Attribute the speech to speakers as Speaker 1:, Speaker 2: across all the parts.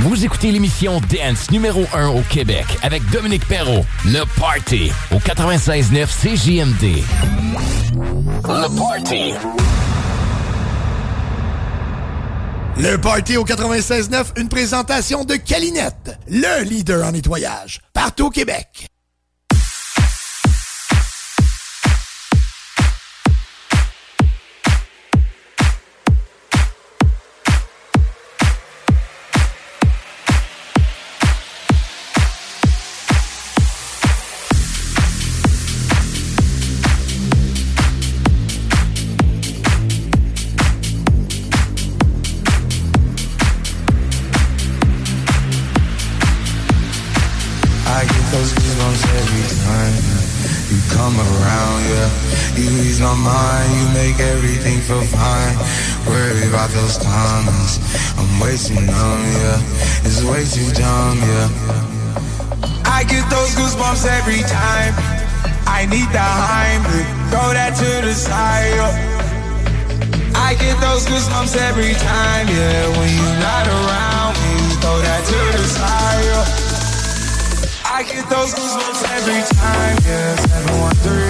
Speaker 1: Vous écoutez l'émission Dance numéro 1 au Québec avec Dominique Perrault. Le Party au 96.9 CJMD. Le Party.
Speaker 2: Le Party au 96.9, une présentation de Calinette, le leader en nettoyage, partout au Québec.
Speaker 3: Everything feel fine. Worry about those comments, I'm way too yeah. It's way too dumb, yeah. I get those goosebumps every time. I need the Heimlich, throw that to the side. I get those goosebumps every time, yeah. When you're not around, you throw that to the side. I get those goosebumps every time, yeah. 713, the 281,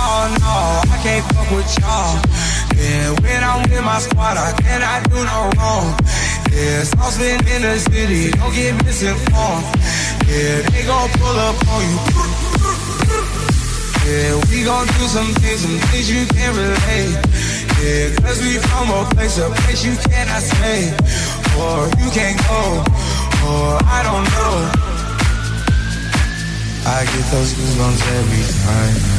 Speaker 3: Oh no, I can't fuck with y'all. Yeah, when I'm with my squad, I cannot do no wrong. Yeah, saucepan in the city, don't get misinformed. Yeah, they gon' pull up on you. Yeah, we gon' do some things, some things you can't relate. Yeah, cause we from a place, a place you cannot stay. Or you can't go, or I don't know. I get those goosebumps every time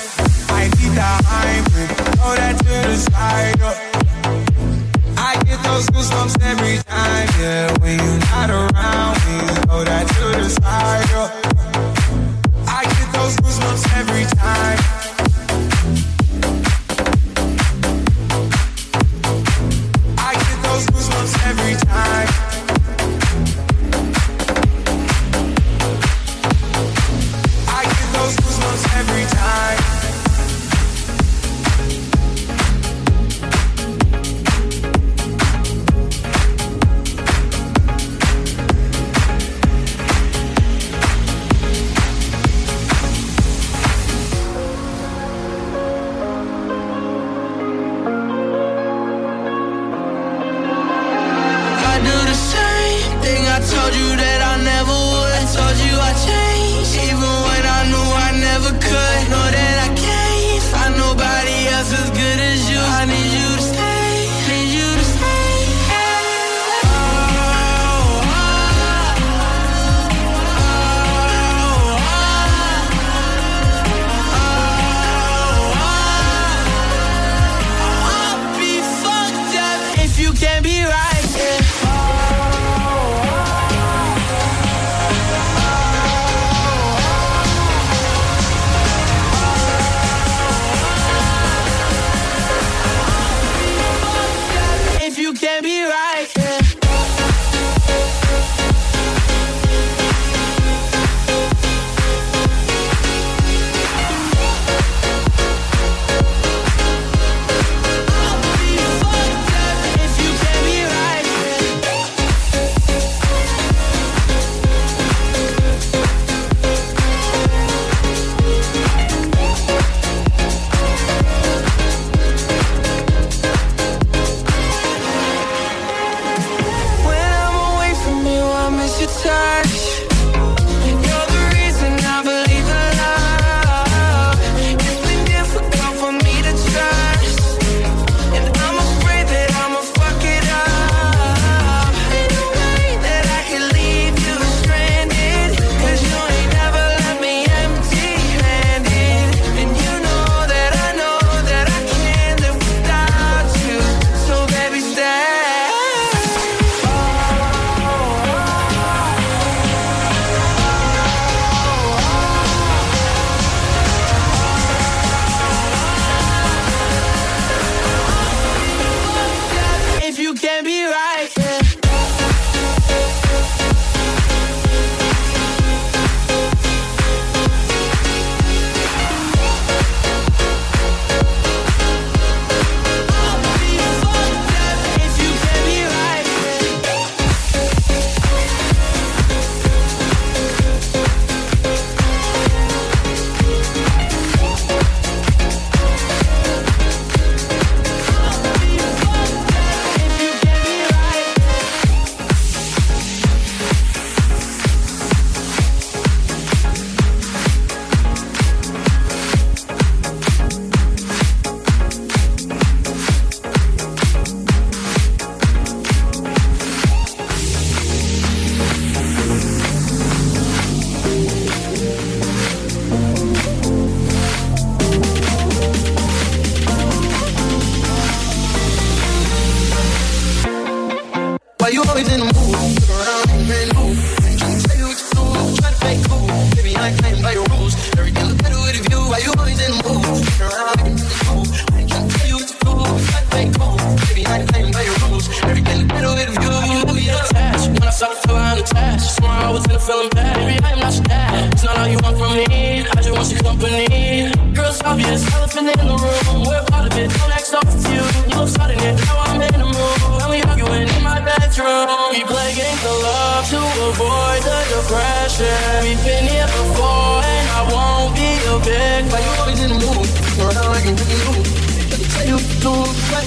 Speaker 3: Throw that to the side. Uh. I get those goosebumps every time, yeah. When you're not around, throw that to the side. Uh. I get those goosebumps every time.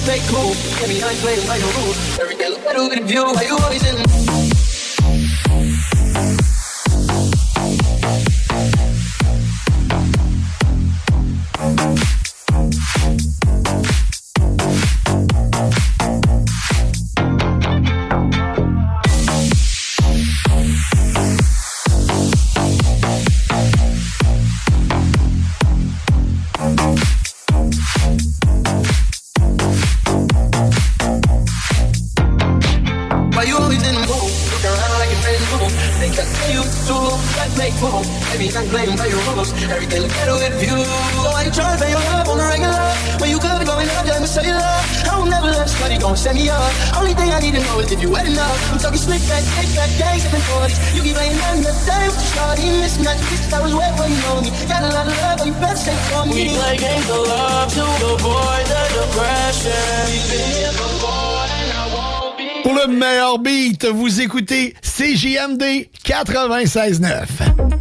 Speaker 4: stay cool. Every night Play by your rules. Every day look better in you, Why you always in?
Speaker 5: CJMD 96.9.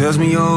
Speaker 2: tells me you're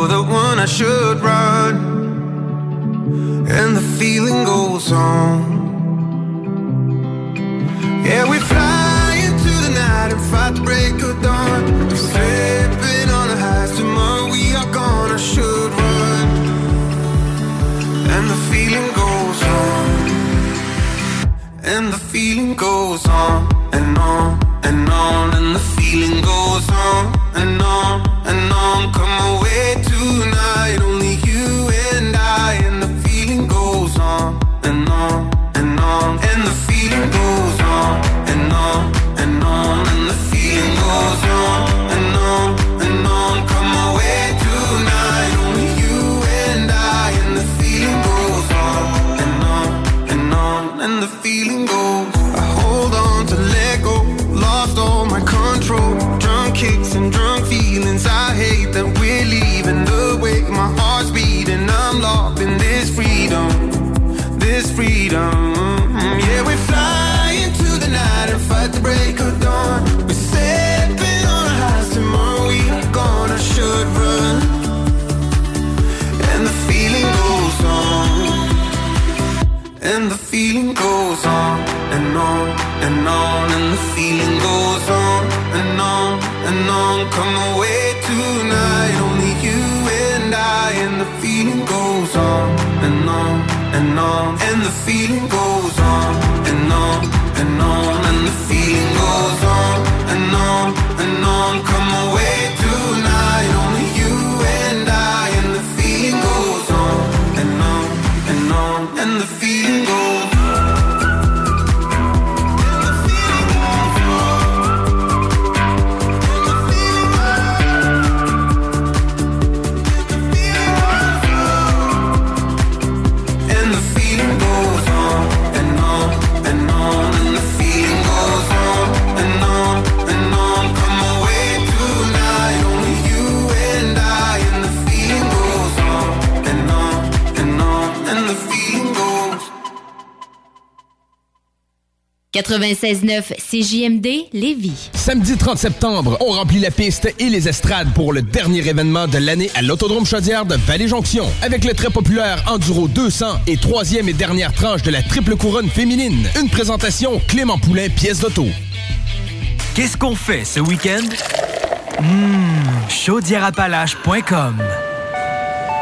Speaker 6: 96.9 CJMD Lévis.
Speaker 7: Samedi 30 septembre, on remplit la piste et les estrades pour le dernier événement de l'année à l'Autodrome Chaudière de Vallée-Jonction. Avec le très populaire Enduro 200 et troisième et dernière tranche de la triple couronne féminine. Une présentation Clément Poulain, pièce d'auto.
Speaker 8: Qu'est-ce qu'on fait ce week-end? Hum, chaudièreappalaches.com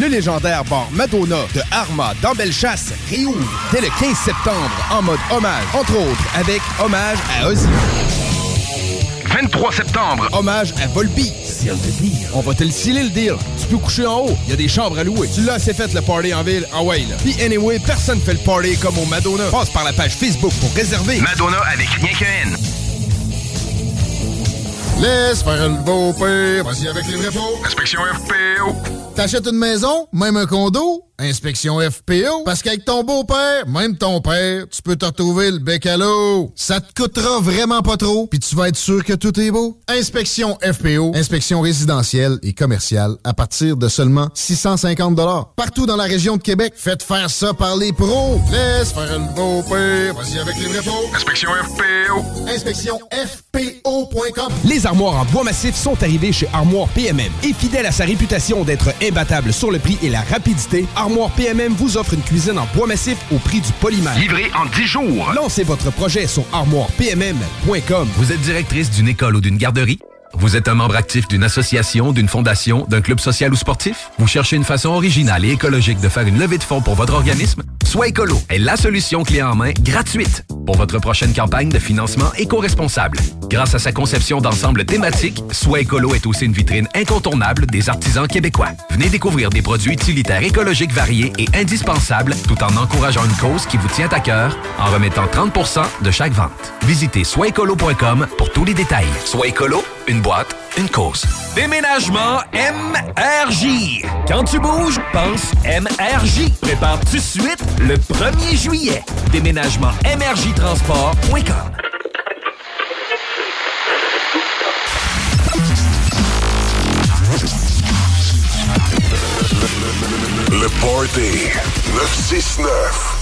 Speaker 7: Le légendaire bar Madonna de Arma dans Bellechasse réouvre dès le 15 septembre en mode hommage, entre autres avec hommage à Ozzy. 23 septembre, hommage à Volbeat. On va te le sceller le deal. Tu peux coucher en haut, il y a des chambres à louer. Tu l'as assez fait le party en ville, en way là. Puis anyway, personne fait le party comme au Madonna. Passe par la page Facebook pour réserver.
Speaker 9: Madonna avec rien N.
Speaker 10: Laisse faire le beau père. Vas-y avec les vrais pots.
Speaker 9: Inspection FPO.
Speaker 10: T'achètes une maison, même un condo, inspection FPO. Parce qu'avec ton beau-père, même ton père, tu peux te retrouver le bec à l'eau. Ça te coûtera vraiment pas trop, puis tu vas être sûr que tout est beau. Inspection FPO, inspection résidentielle et commerciale à partir de seulement 650 Partout dans la région de Québec, faites faire ça par les pros. Laisse faire le beau-père. Vas-y avec les vrais.
Speaker 9: Inspection FPO.
Speaker 10: Inspection FPO.com.
Speaker 7: Les armoires en bois massif sont arrivées chez Armoire PMM. Et fidèle à sa réputation d'être imbattable sur le prix et la rapidité, PMM vous offre une cuisine en bois massif au prix du polymère.
Speaker 9: Livré en 10 jours.
Speaker 7: Lancez votre projet sur armoirepmm.com.
Speaker 11: Vous êtes directrice d'une école ou d'une garderie? Vous êtes un membre actif d'une association, d'une fondation, d'un club social ou sportif? Vous cherchez une façon originale et écologique de faire une levée de fonds pour votre organisme? Soit Écolo est la solution clé en main gratuite pour votre prochaine campagne de financement éco-responsable. Grâce à sa conception d'ensemble thématique, Soit Écolo est aussi une vitrine incontournable des artisans québécois. Venez découvrir des produits utilitaires écologiques variés et indispensables tout en encourageant une cause qui vous tient à cœur en remettant 30% de chaque vente. Visitez soitécolo.com pour tous les détails. Soit Écolo, une boîte, une cause.
Speaker 12: Déménagement MRJ. Quand tu bouges, pense MRJ. Prépare tout de suite le 1er juillet. Déménagement MRJTransport.com.
Speaker 13: Le Party 969.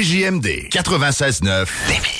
Speaker 14: CJMD 96.9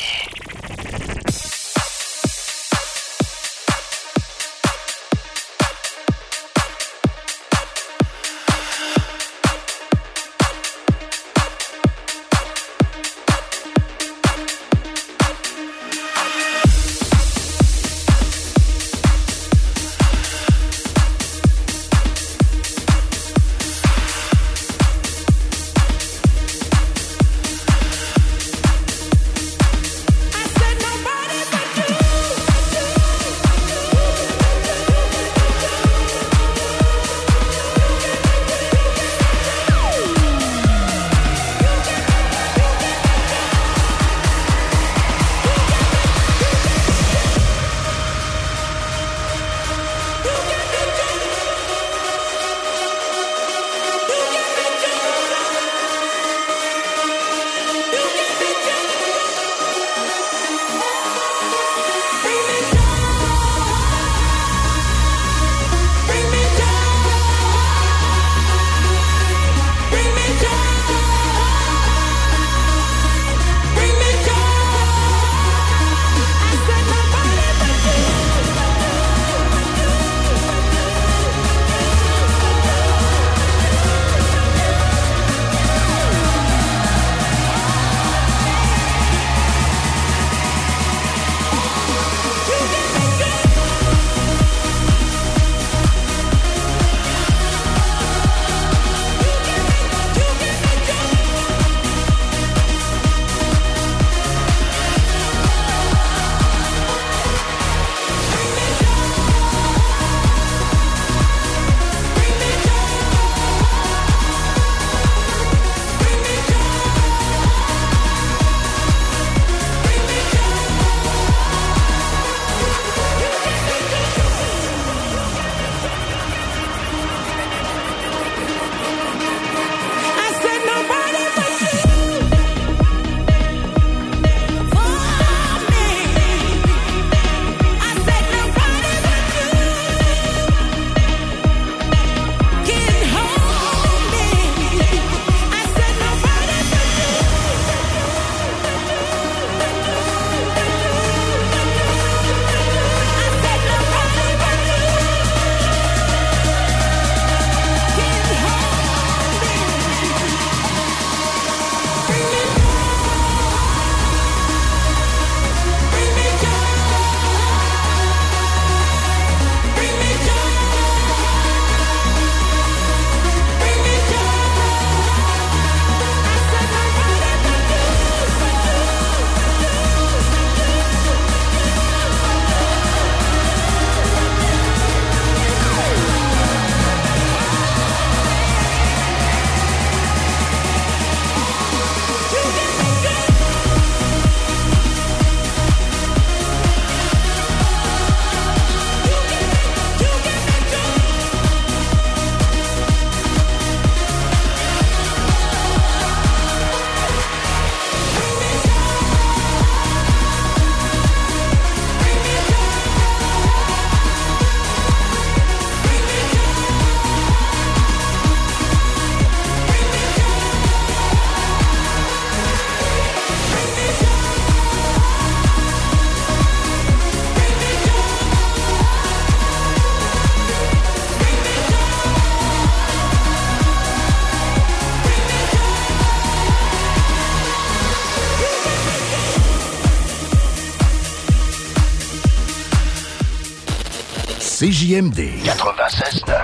Speaker 14: CJMD 96.9.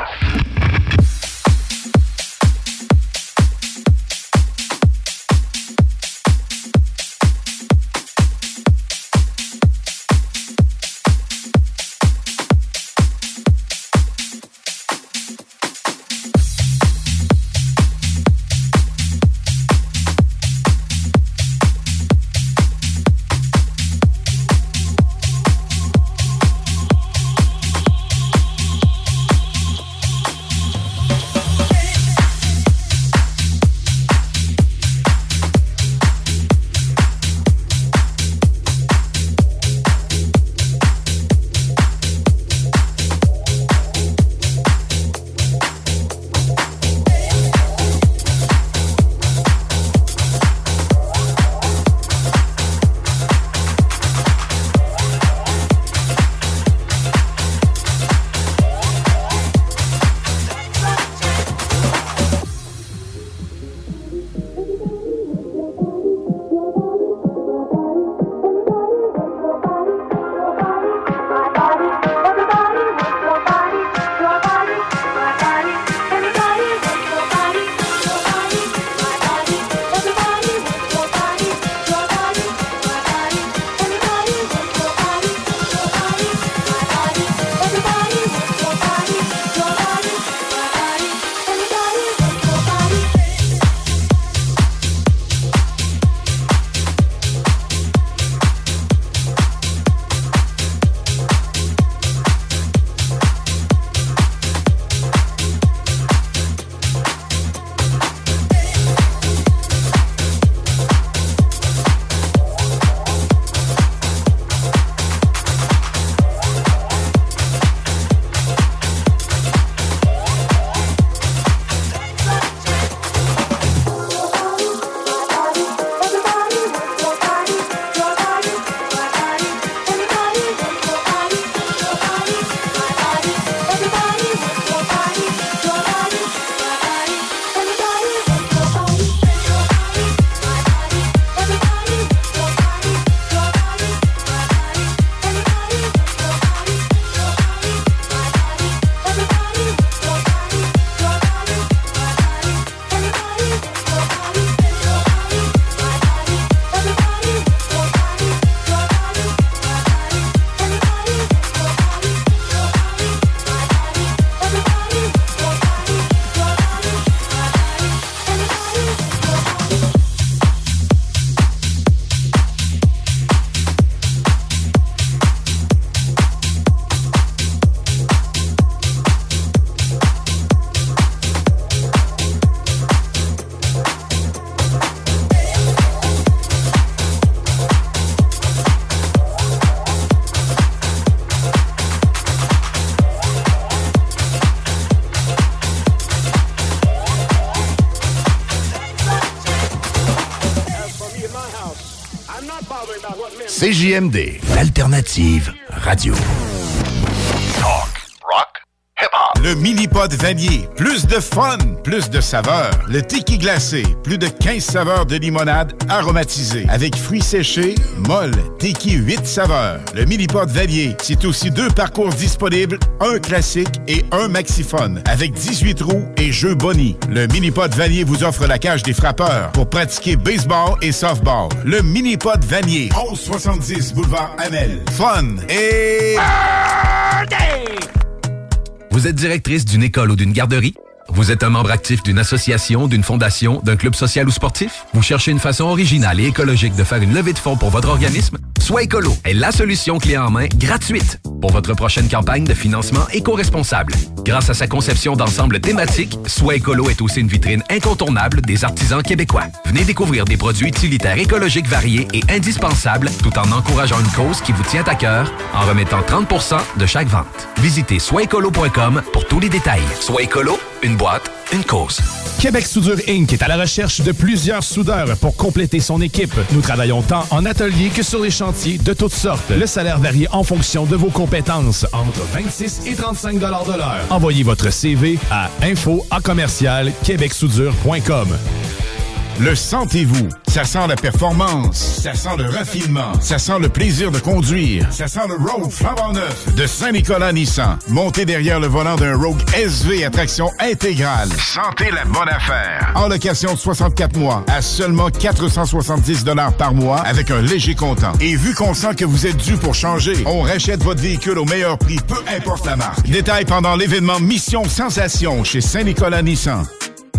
Speaker 9: CJMD, l'alternative radio.
Speaker 13: Le mini-pod vanier. Plus de fun, plus de saveurs. Le tiki glacé. Plus de 15 saveurs de limonade aromatisée. Avec fruits séchés, molle, tiki 8 saveurs. Le mini-pod vanier, c'est aussi deux parcours disponibles, un classique et un maxiphone. Avec 18 roues et jeux boni. Le mini-pod vanier vous offre la cage des frappeurs pour pratiquer baseball et softball. Le mini-pod vanier. 1170 boulevard Amel. Fun et...
Speaker 11: Vous êtes directrice d'une école ou d'une garderie? Vous êtes un membre actif d'une association, d'une fondation, d'un club social ou sportif? Vous cherchez une façon originale et écologique de faire une levée de fonds pour votre organisme? Soit Écolo est la solution clé en main gratuite pour votre prochaine campagne de financement éco-responsable. Grâce à sa conception d'ensemble thématique, Soit Écolo est aussi une vitrine incontournable des artisans québécois. Venez découvrir des produits utilitaires écologiques variés et indispensables tout en encourageant une cause qui vous tient à cœur en remettant 30% de chaque vente. Visitez soitécolo.com pour tous les détails. Soit Écolo, une boîte, une cause.
Speaker 15: Québec Soudure Inc. est à la recherche de plusieurs soudeurs pour compléter son équipe. Nous travaillons tant en atelier que sur les chantiers de toutes sortes. Le salaire varie en fonction de vos compétences, entre 26 et 35 de l'heure. Envoyez votre CV à info à commercial québecsoudure.com.
Speaker 13: Le sentez-vous? Ça sent la performance. Ça sent le raffinement. Ça sent le plaisir de conduire. Ça sent le Rogue flambant neuf de Saint-Nicolas Nissan. Montez derrière le volant d'un Rogue SV à traction intégrale. Sentez la bonne affaire. En location de 64 mois à seulement 470 par mois avec un léger comptant. Et vu qu'on sent que vous êtes dû pour changer, on rachète votre véhicule au meilleur prix, peu importe la marque. Détail pendant l'événement Mission Sensation chez Saint-Nicolas Nissan.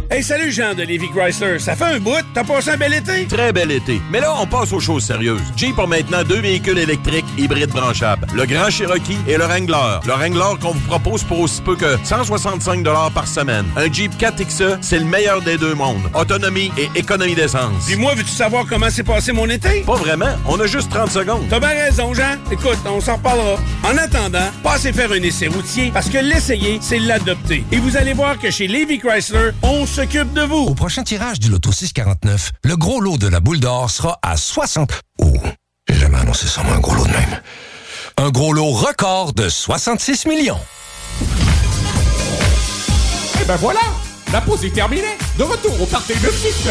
Speaker 16: Hey, salut Jean de Lévi Chrysler. Ça fait un bout. T'as passé un bel été?
Speaker 17: Très bel été. Mais là, on passe aux choses sérieuses. Jeep a maintenant deux véhicules électriques hybrides branchables. Le Grand Cherokee et le Wrangler. Le Wrangler qu'on vous propose pour aussi peu que 165 par semaine. Un Jeep 4XE, c'est le meilleur des deux mondes. Autonomie et économie d'essence.
Speaker 16: Dis-moi, veux-tu savoir comment s'est passé mon été?
Speaker 17: Pas vraiment. On a juste 30 secondes.
Speaker 16: T'as bien raison, Jean. Écoute, on s'en reparlera. En attendant, passez faire un essai routier parce que l'essayer, c'est l'adopter. Et vous allez voir que chez Lévi Chrysler, on s'occupe de vous.
Speaker 18: Au prochain tirage du Loto 649, le gros lot de la boule d'or sera à 60... Oh, j'ai jamais annoncé ça, moi, un gros lot de même. Un gros lot record de 66 millions.
Speaker 14: Et ben voilà, la pause est terminée. De retour au party de 6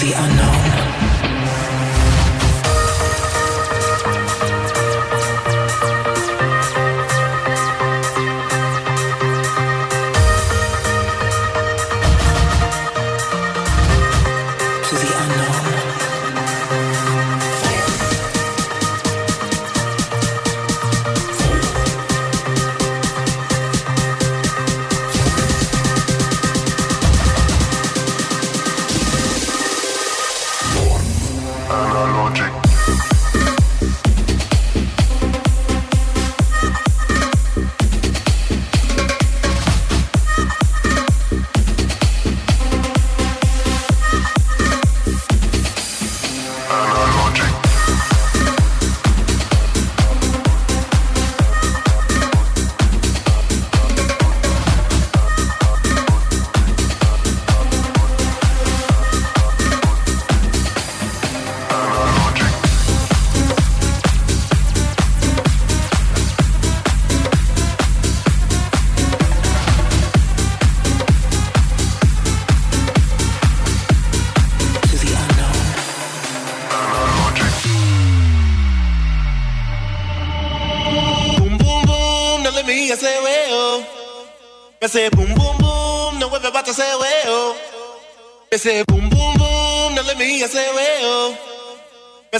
Speaker 19: the unknown.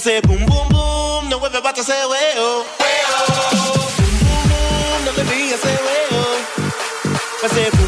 Speaker 20: say boom boom boom.
Speaker 21: No we're about to say way oh way oh.
Speaker 2: Boom
Speaker 4: boom boom. No baby I say way oh. I
Speaker 22: say boom.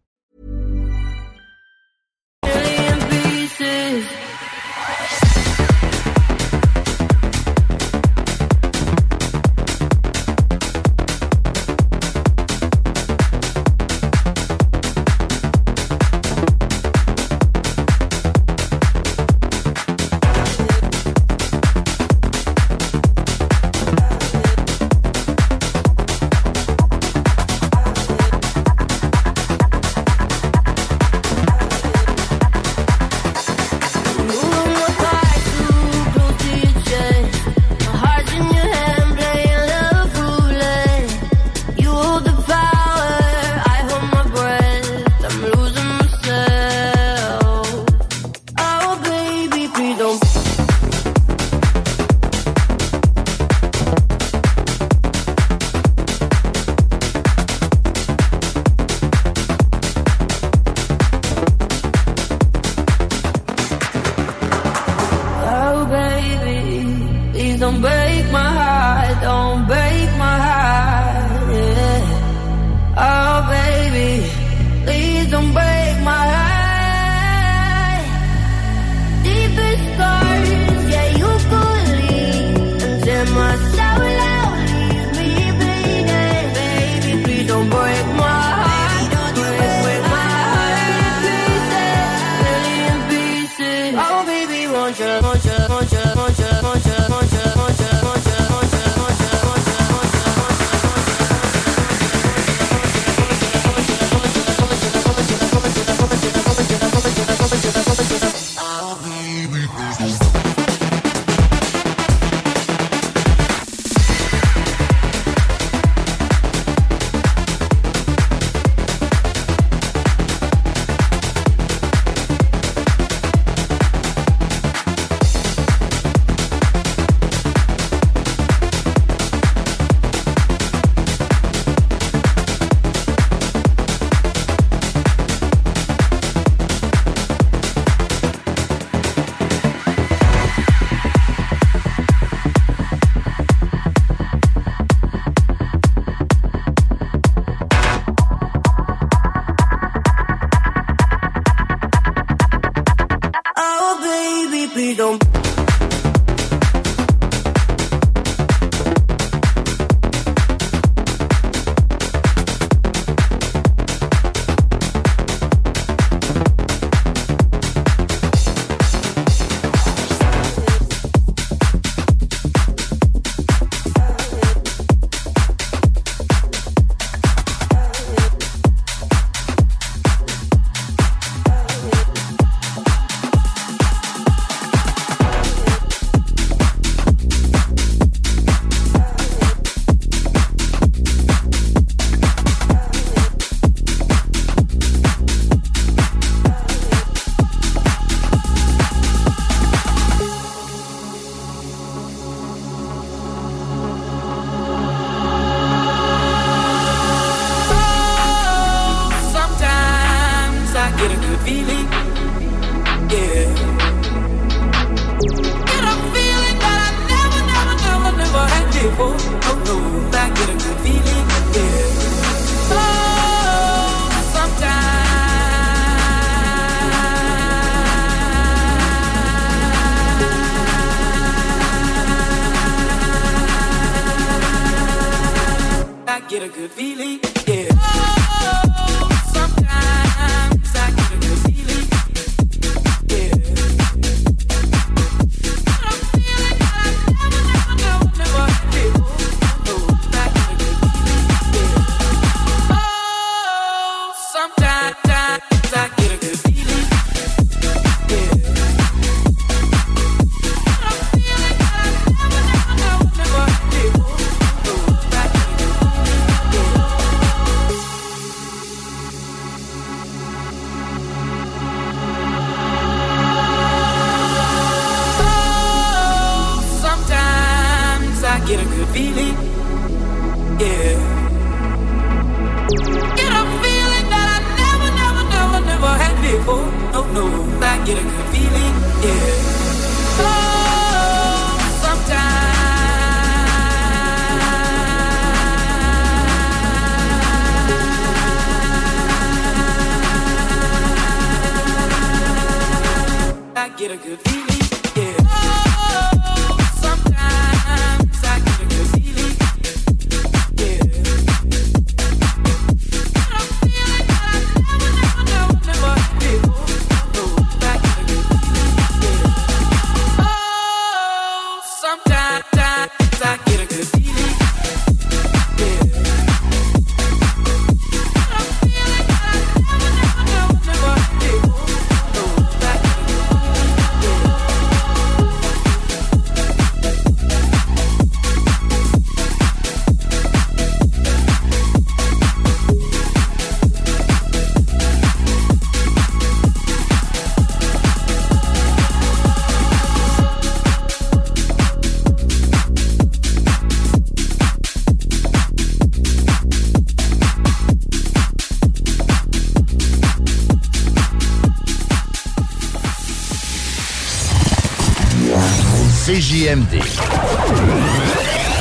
Speaker 9: CJMD.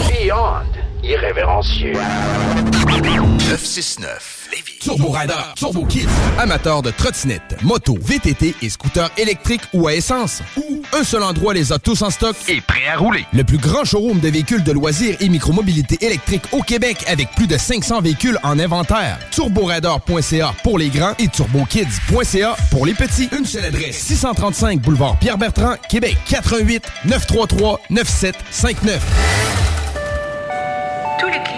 Speaker 9: Beyond irrévérencieux. 969
Speaker 7: Turbo Rider, Turbo Kids, amateurs de trottinettes, motos, VTT et scooters électriques ou à essence. Ou un seul endroit les a tous en stock et prêt à rouler. Le plus grand showroom de véhicules de loisirs et micromobilité électrique au Québec avec plus de 500 véhicules en inventaire. TurboRider.ca pour les grands et TurboKids.ca pour les petits. Une seule adresse 635 boulevard Pierre-Bertrand, Québec 88 933 9759.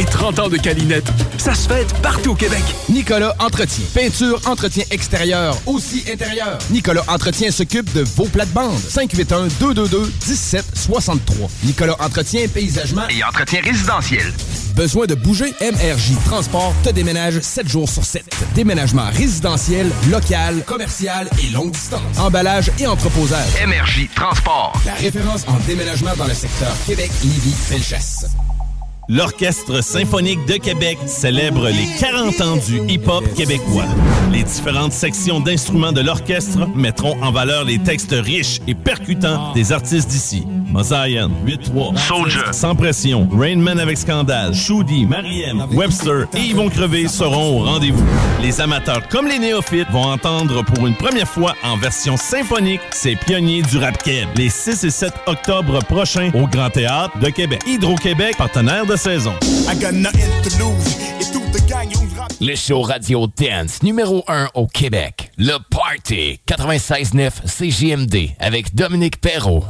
Speaker 15: Les 30 ans de Calinette, ça se fête partout au Québec.
Speaker 7: Nicolas Entretien. Peinture, entretien extérieur, aussi intérieur. Nicolas Entretien s'occupe de vos plates-bandes. 581-222-1763. Nicolas Entretien, paysagement
Speaker 9: Et entretien résidentiel.
Speaker 7: Besoin de bouger? MRJ Transport te déménage 7 jours sur 7. Déménagement résidentiel, local, commercial et longue distance. Emballage et entreposage.
Speaker 9: MRJ Transport.
Speaker 7: La référence en déménagement dans le secteur Québec, Lévis, Felchasse.
Speaker 17: L'Orchestre symphonique de Québec célèbre les 40 ans du hip-hop québécois. Les différentes sections d'instruments de l'orchestre mettront en valeur les textes riches et percutants des artistes d'ici. Mosaïen, 8-3,
Speaker 9: Soldier.
Speaker 17: Sans Pression, Rainman avec Scandale, Shoudi, Mariem, Webster et Yvon Crevé seront au rendez-vous. Les amateurs comme les néophytes vont entendre pour une première fois en version symphonique ces pionniers du rap keb les 6 et 7 octobre prochains au Grand Théâtre de Québec. Hydro-Québec, partenaire de saison.
Speaker 23: Le show Radio Dance numéro 1 au Québec. Le Party 96.9 CJMD avec Dominique Perrault.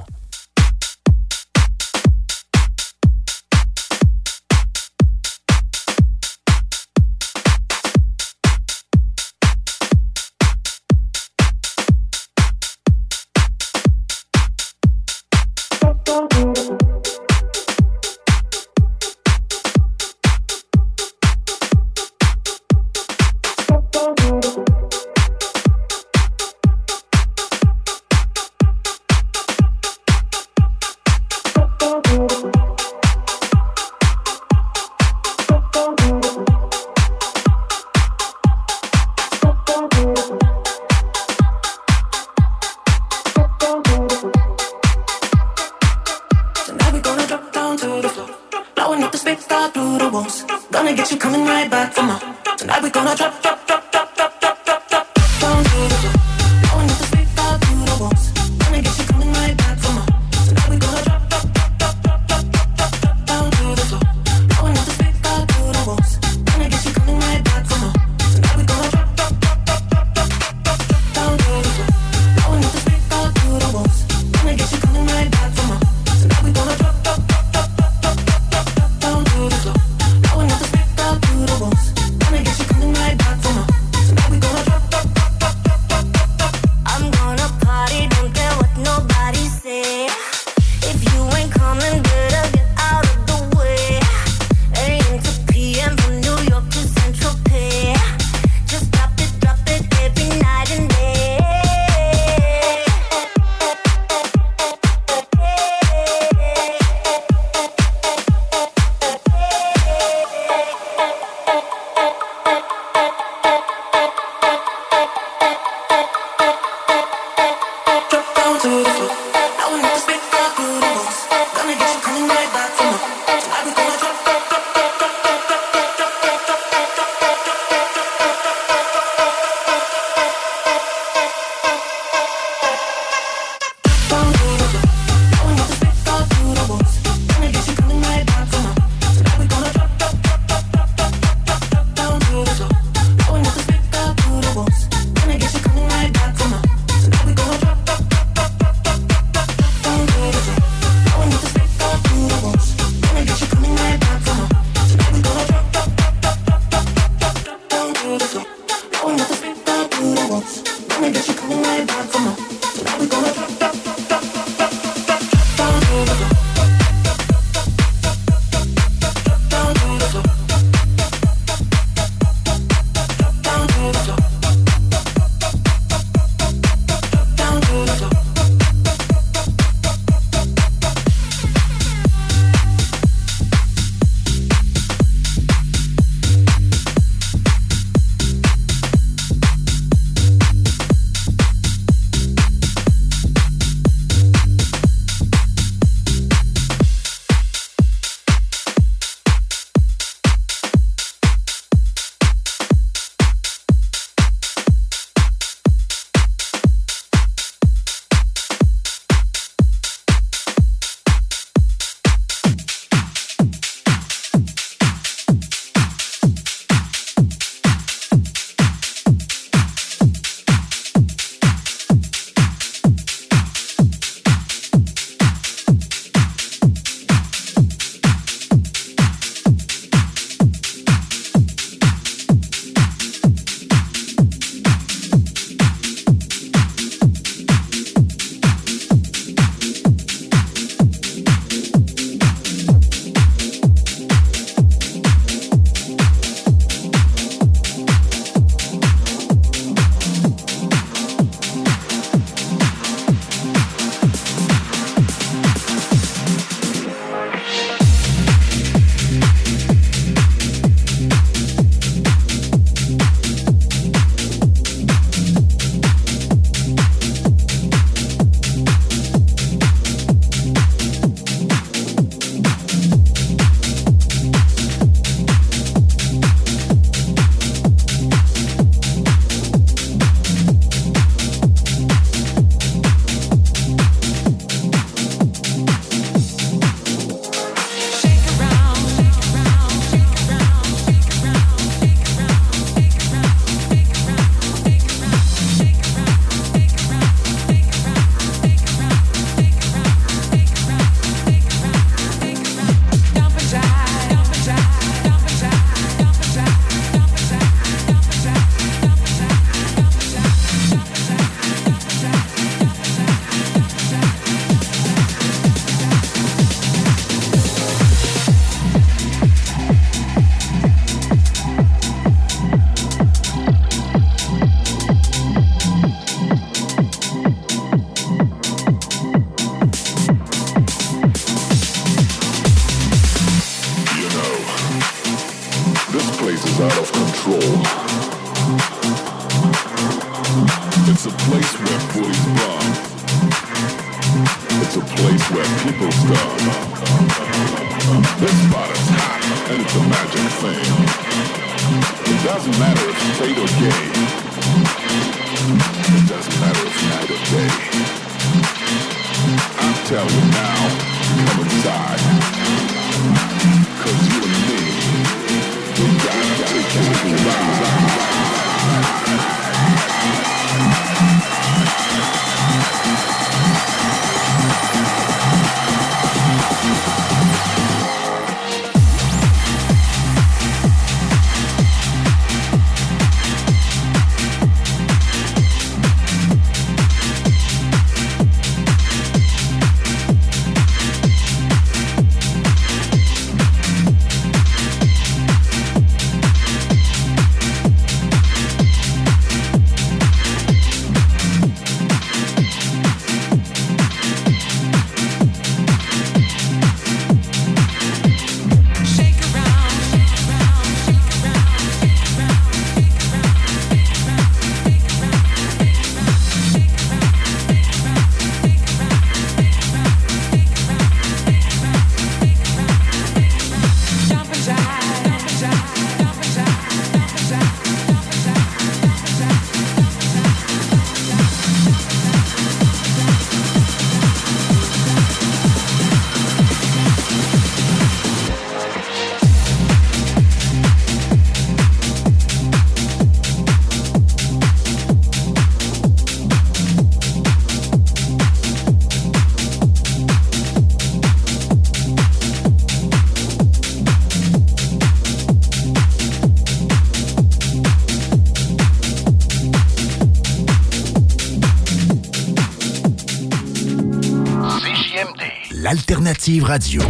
Speaker 9: L'alternative radio.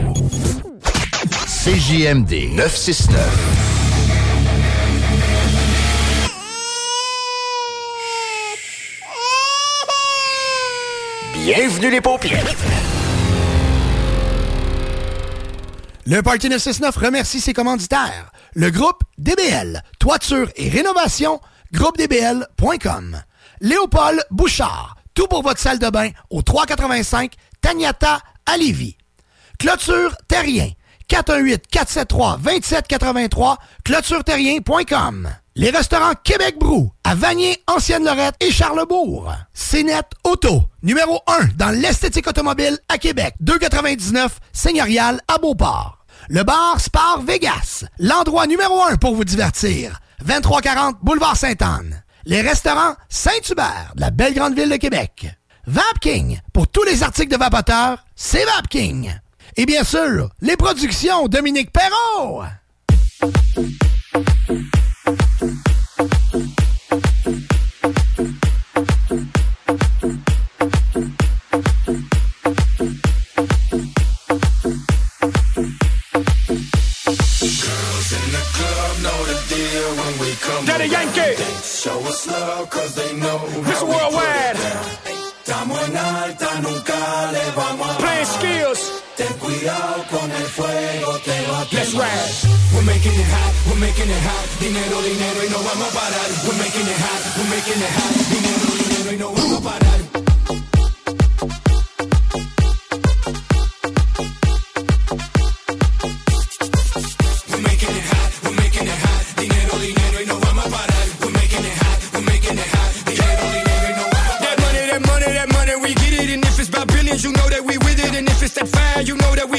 Speaker 9: CJMD 969. Bienvenue les paupières.
Speaker 24: Le Parti 969 remercie ses commanditaires. Le groupe DBL, toiture et rénovation, groupedbl.com. Léopold Bouchard, tout pour votre salle de bain au 385 Tagnata à Lévis. Clôture Terrien, 418-473-2783, clôtureterrien.com. Les restaurants Québec Brou, à Vanier, Ancienne-Lorette et Charlebourg. CNET Auto, numéro 1 dans l'esthétique automobile à Québec, 299 Seigneurial à Beauport. Le bar Spar Vegas, l'endroit numéro 1 pour vous divertir. 2340 Boulevard Sainte-Anne. Les restaurants Saint-Hubert, de la belle grande ville de Québec. Vapking, pour tous les articles de vapoteurs, c'est Vapking. Et bien sûr, les productions Dominique Perrault.
Speaker 25: Daddy. Yankee.
Speaker 26: Show us love cause they know
Speaker 25: Worldwide.
Speaker 26: Cuidado con el fuego, te va a
Speaker 25: Let's ride.
Speaker 26: We're making it hot, we're making it hot. Dinero, dinero y no vamos a parar. We're making it hot, we're making it hot. Dinero, dinero y no vamos a parar.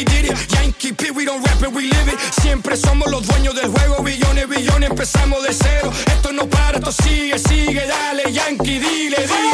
Speaker 25: Yankee P, we don't rap it, we live it. Siempre somos los dueños del juego. Billones, billones, empezamos de cero. Esto no para, esto sigue, sigue. Dale, Yankee, dile, dile.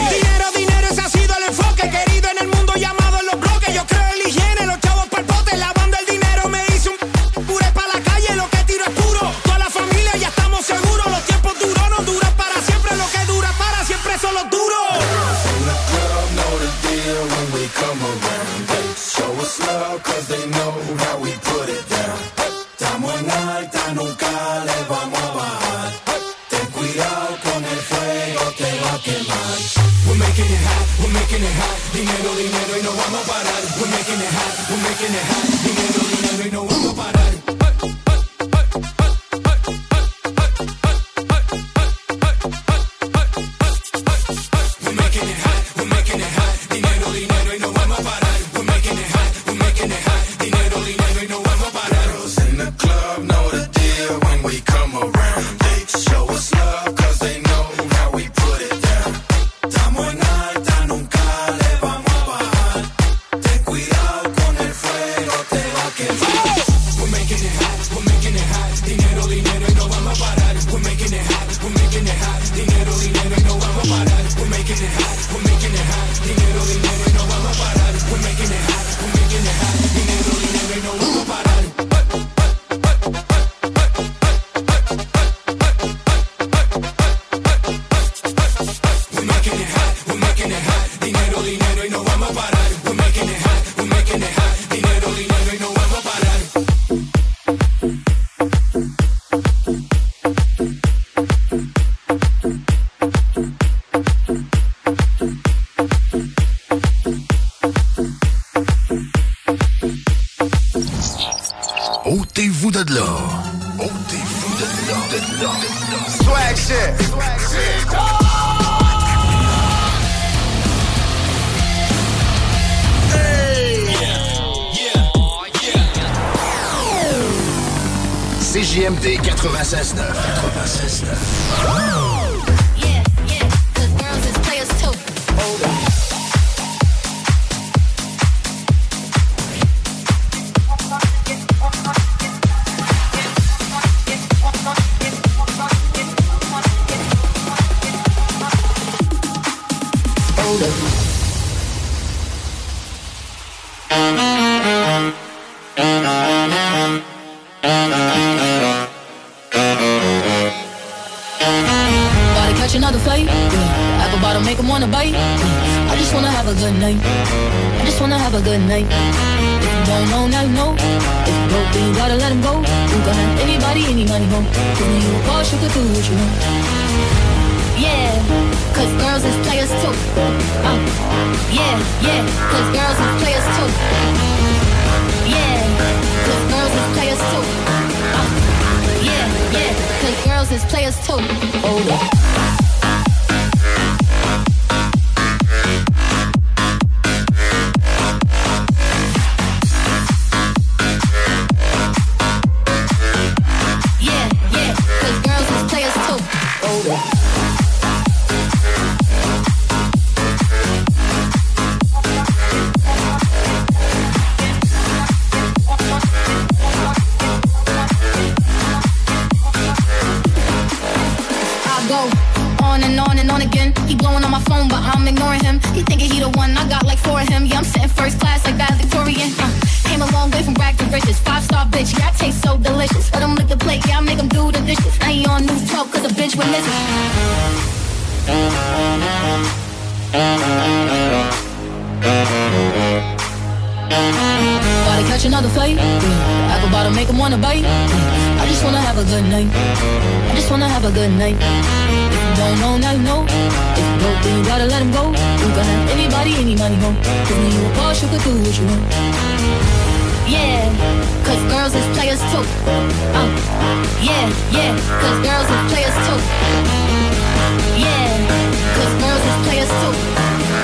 Speaker 25: Body catch another fight. Mm. Apple bottom make him wanna bite. I just wanna have a good night. I just wanna have a good night. If you don't know, now you know. If you broke, then you gotta let him go. You can have anybody, any money, home. Give me you a boss, you could do what you want. Yeah, cause girls is players too. Uh, yeah, yeah, cause girls is players too. Yeah, girls is players too.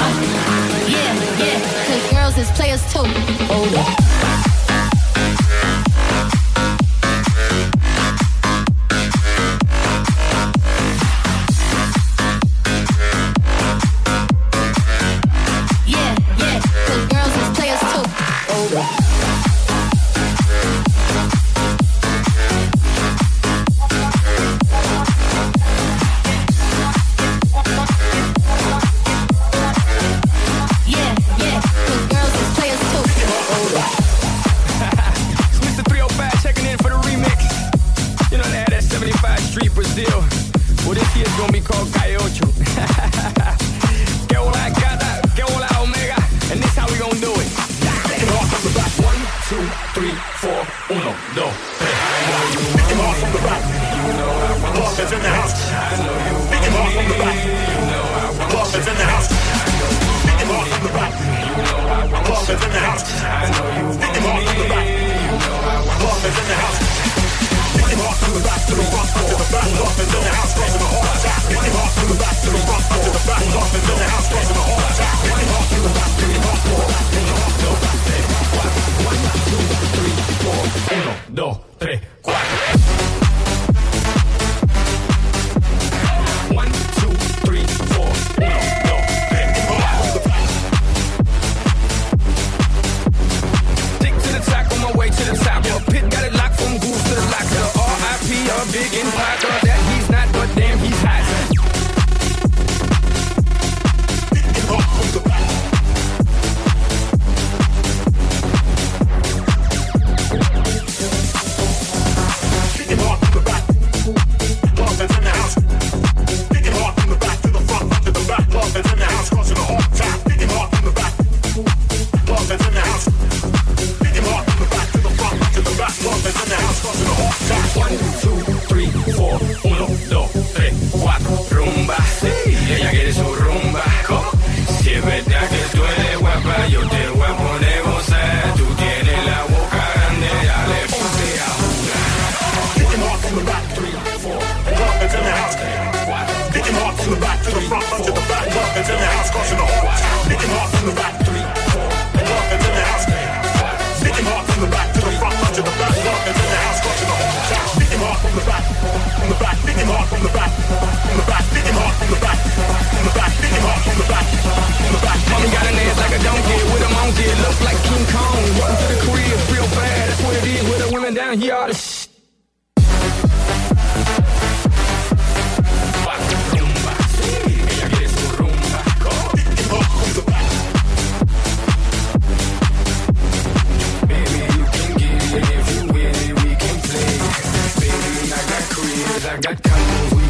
Speaker 25: Uh, yeah, yeah, cause girls is players too. Oh. I
Speaker 11: got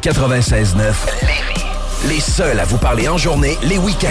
Speaker 11: 96.9 Lévis. Les seuls à vous parler en journée, les week-ends.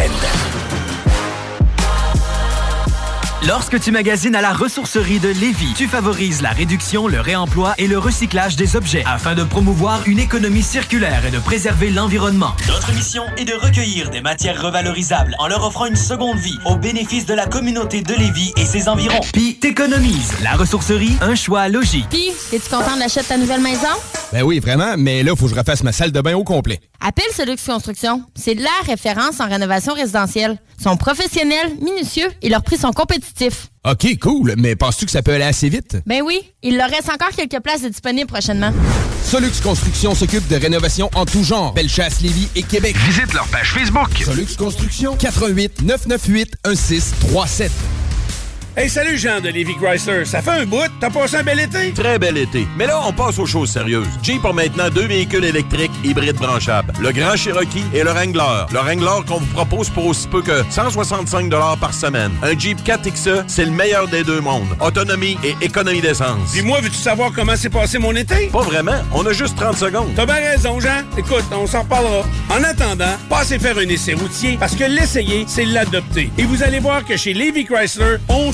Speaker 27: Lorsque tu magasines à la ressourcerie de Lévis, tu favorises la réduction, le réemploi et le recyclage des objets afin de promouvoir une économie circulaire et de préserver l'environnement. Notre mission est de recueillir des matières revalorisables en leur offrant une seconde vie au bénéfice de la communauté de Lévis et ses environs. Puis t'économises. La ressourcerie, un choix logique.
Speaker 28: Puis, es-tu content de l'achat de ta nouvelle maison?
Speaker 9: Ben oui, vraiment, mais là, faut que je refasse ma salle de bain au complet.
Speaker 28: Appelle Solux Construction. C'est la référence en rénovation résidentielle. Ils sont professionnels, minutieux et leurs prix sont compétitifs.
Speaker 9: OK, cool, mais penses-tu que ça peut aller assez vite?
Speaker 28: Ben oui, il leur reste encore quelques places disponibles prochainement.
Speaker 9: Solux Construction s'occupe de rénovation en tout genre. Bellechasse, Lévis et Québec.
Speaker 29: Visite leur page Facebook.
Speaker 9: Solux Construction, 88 998 1637.
Speaker 16: Hey, salut Jean de Lévi Chrysler. Ça fait un bout. T'as passé un bel été?
Speaker 17: Très bel été. Mais là, on passe aux choses sérieuses. Jeep a maintenant deux véhicules électriques hybrides branchables. Le Grand Cherokee et le Wrangler. Le Wrangler qu'on vous propose pour aussi peu que 165 par semaine. Un Jeep 4XE, c'est le meilleur des deux mondes. Autonomie et économie d'essence.
Speaker 16: Puis moi, veux-tu savoir comment s'est passé mon été?
Speaker 17: Pas vraiment. On a juste 30 secondes.
Speaker 16: T'as bien raison, Jean. Écoute, on s'en reparlera. En attendant, passez faire un essai routier parce que l'essayer, c'est l'adopter. Et vous allez voir que chez Lévi Chrysler, on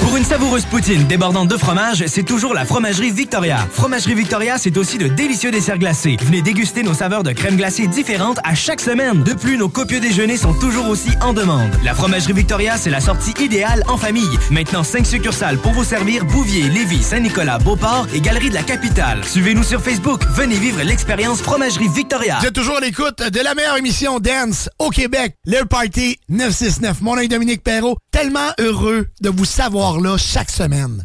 Speaker 27: Pour une savoureuse poutine débordante de fromage, c'est toujours la Fromagerie Victoria. Fromagerie Victoria, c'est aussi de délicieux desserts glacés. Venez déguster nos saveurs de crème glacée différentes à chaque semaine. De plus, nos copieux déjeuners sont toujours aussi en demande. La Fromagerie Victoria, c'est la sortie idéale en famille. Maintenant, 5 succursales pour vous servir Bouvier, Lévis, Saint-Nicolas, Beauport et Galerie de la Capitale. Suivez-nous sur Facebook. Venez vivre l'expérience Fromagerie Victoria.
Speaker 24: Vous êtes toujours à l'écoute de la meilleure émission Dance au Québec, le Party 969. Mon nom est Dominique Perrault. Tellement heureux de vous savoir là chaque semaine.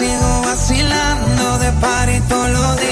Speaker 2: Sigo vacilando de party todos los días.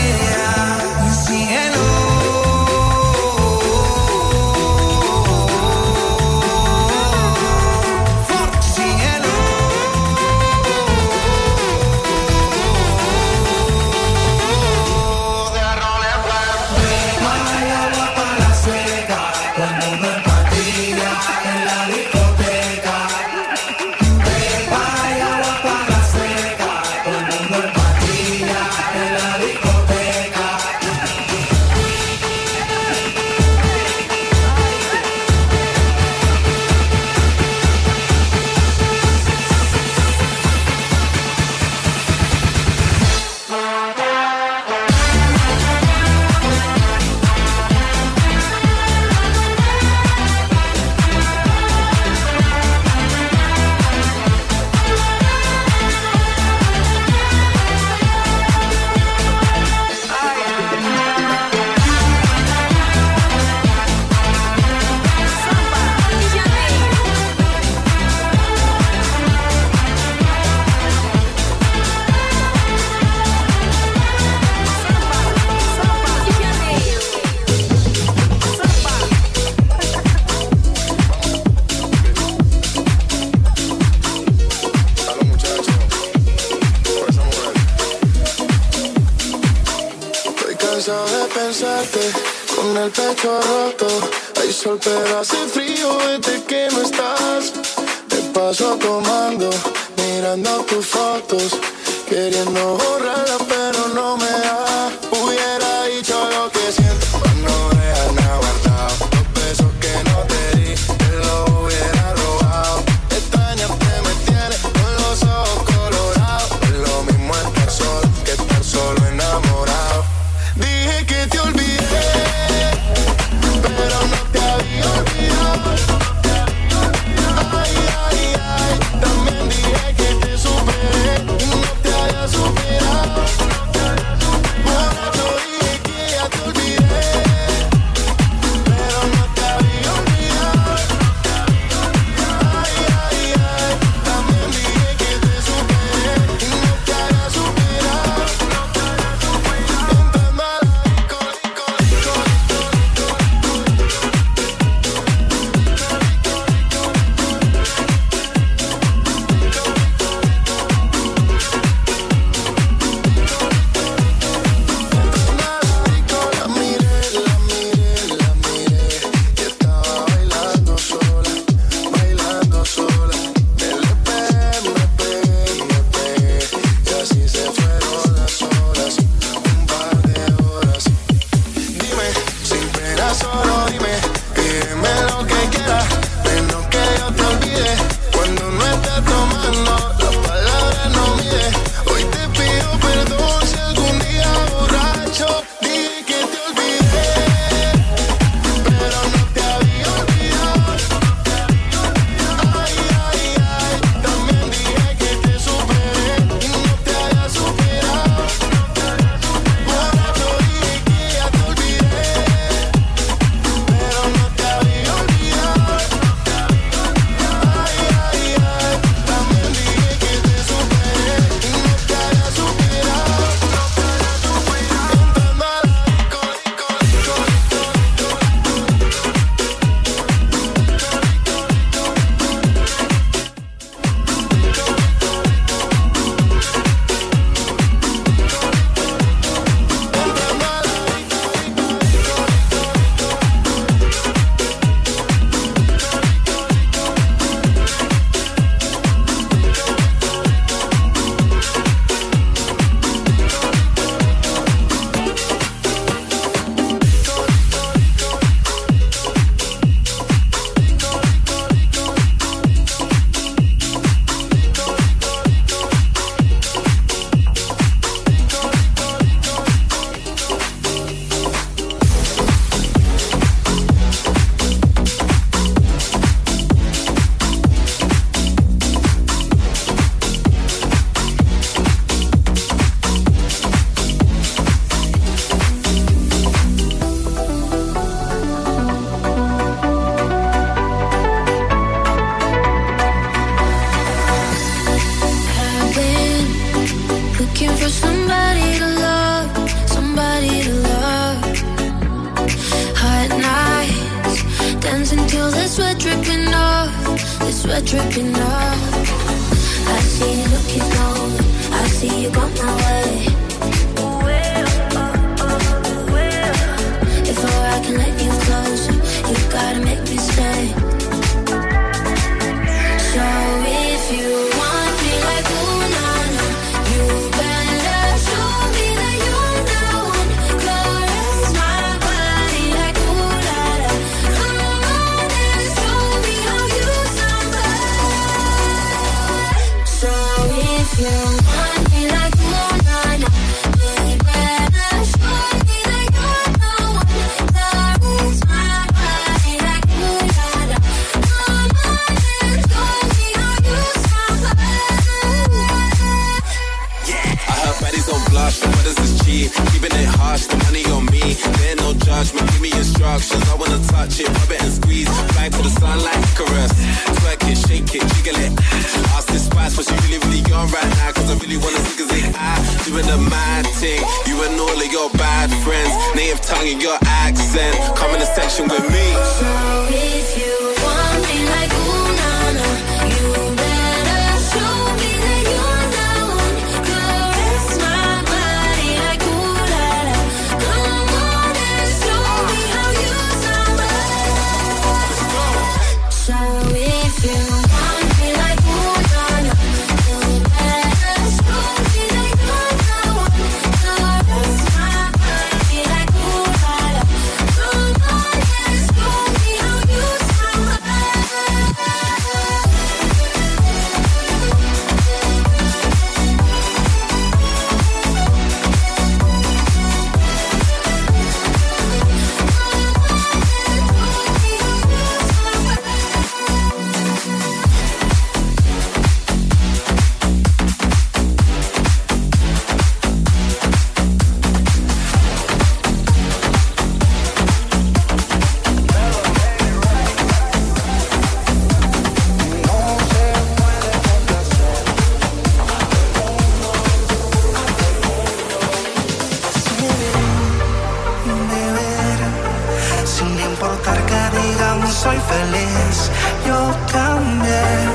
Speaker 30: soy feliz, yo también.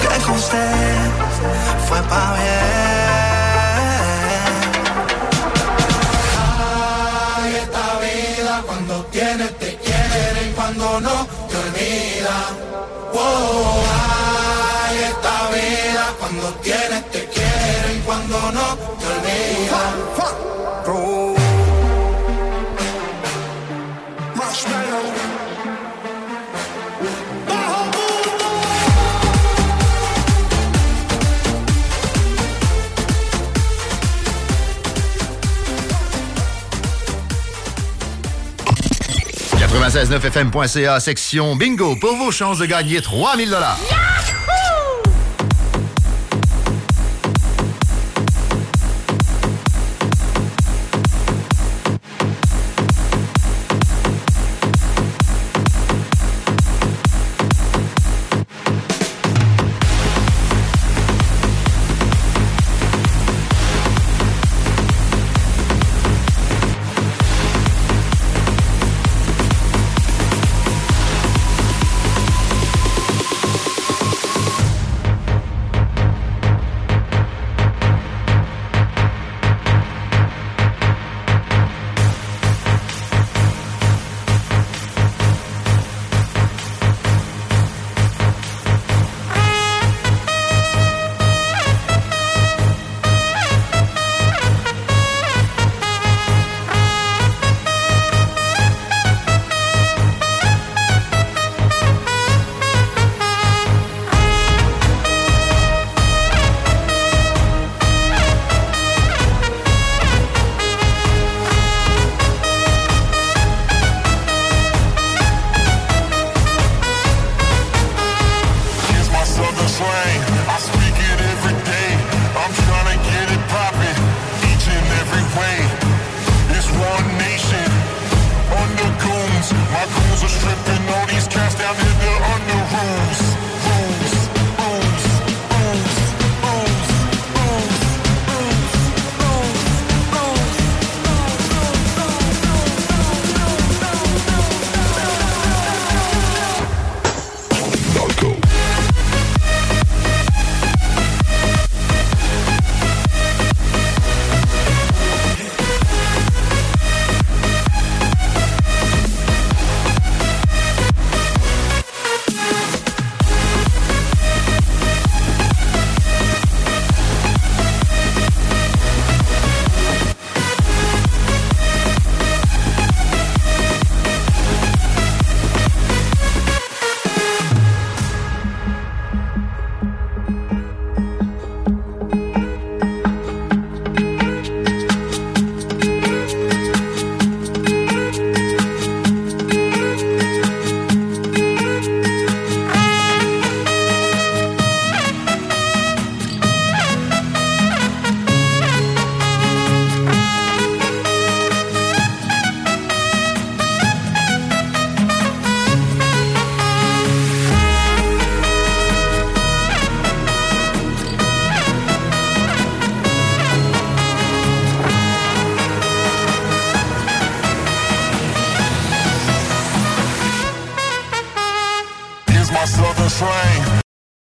Speaker 30: Que con usted fue pa' bien.
Speaker 3: Ay, esta vida cuando tienes te quieren, cuando no te olvida. Wow, ay, esta vida cuando tienes te quieren, cuando no te olvida.
Speaker 9: 969fm.ca, section bingo, pour vos chances de gagner 3000 dollars.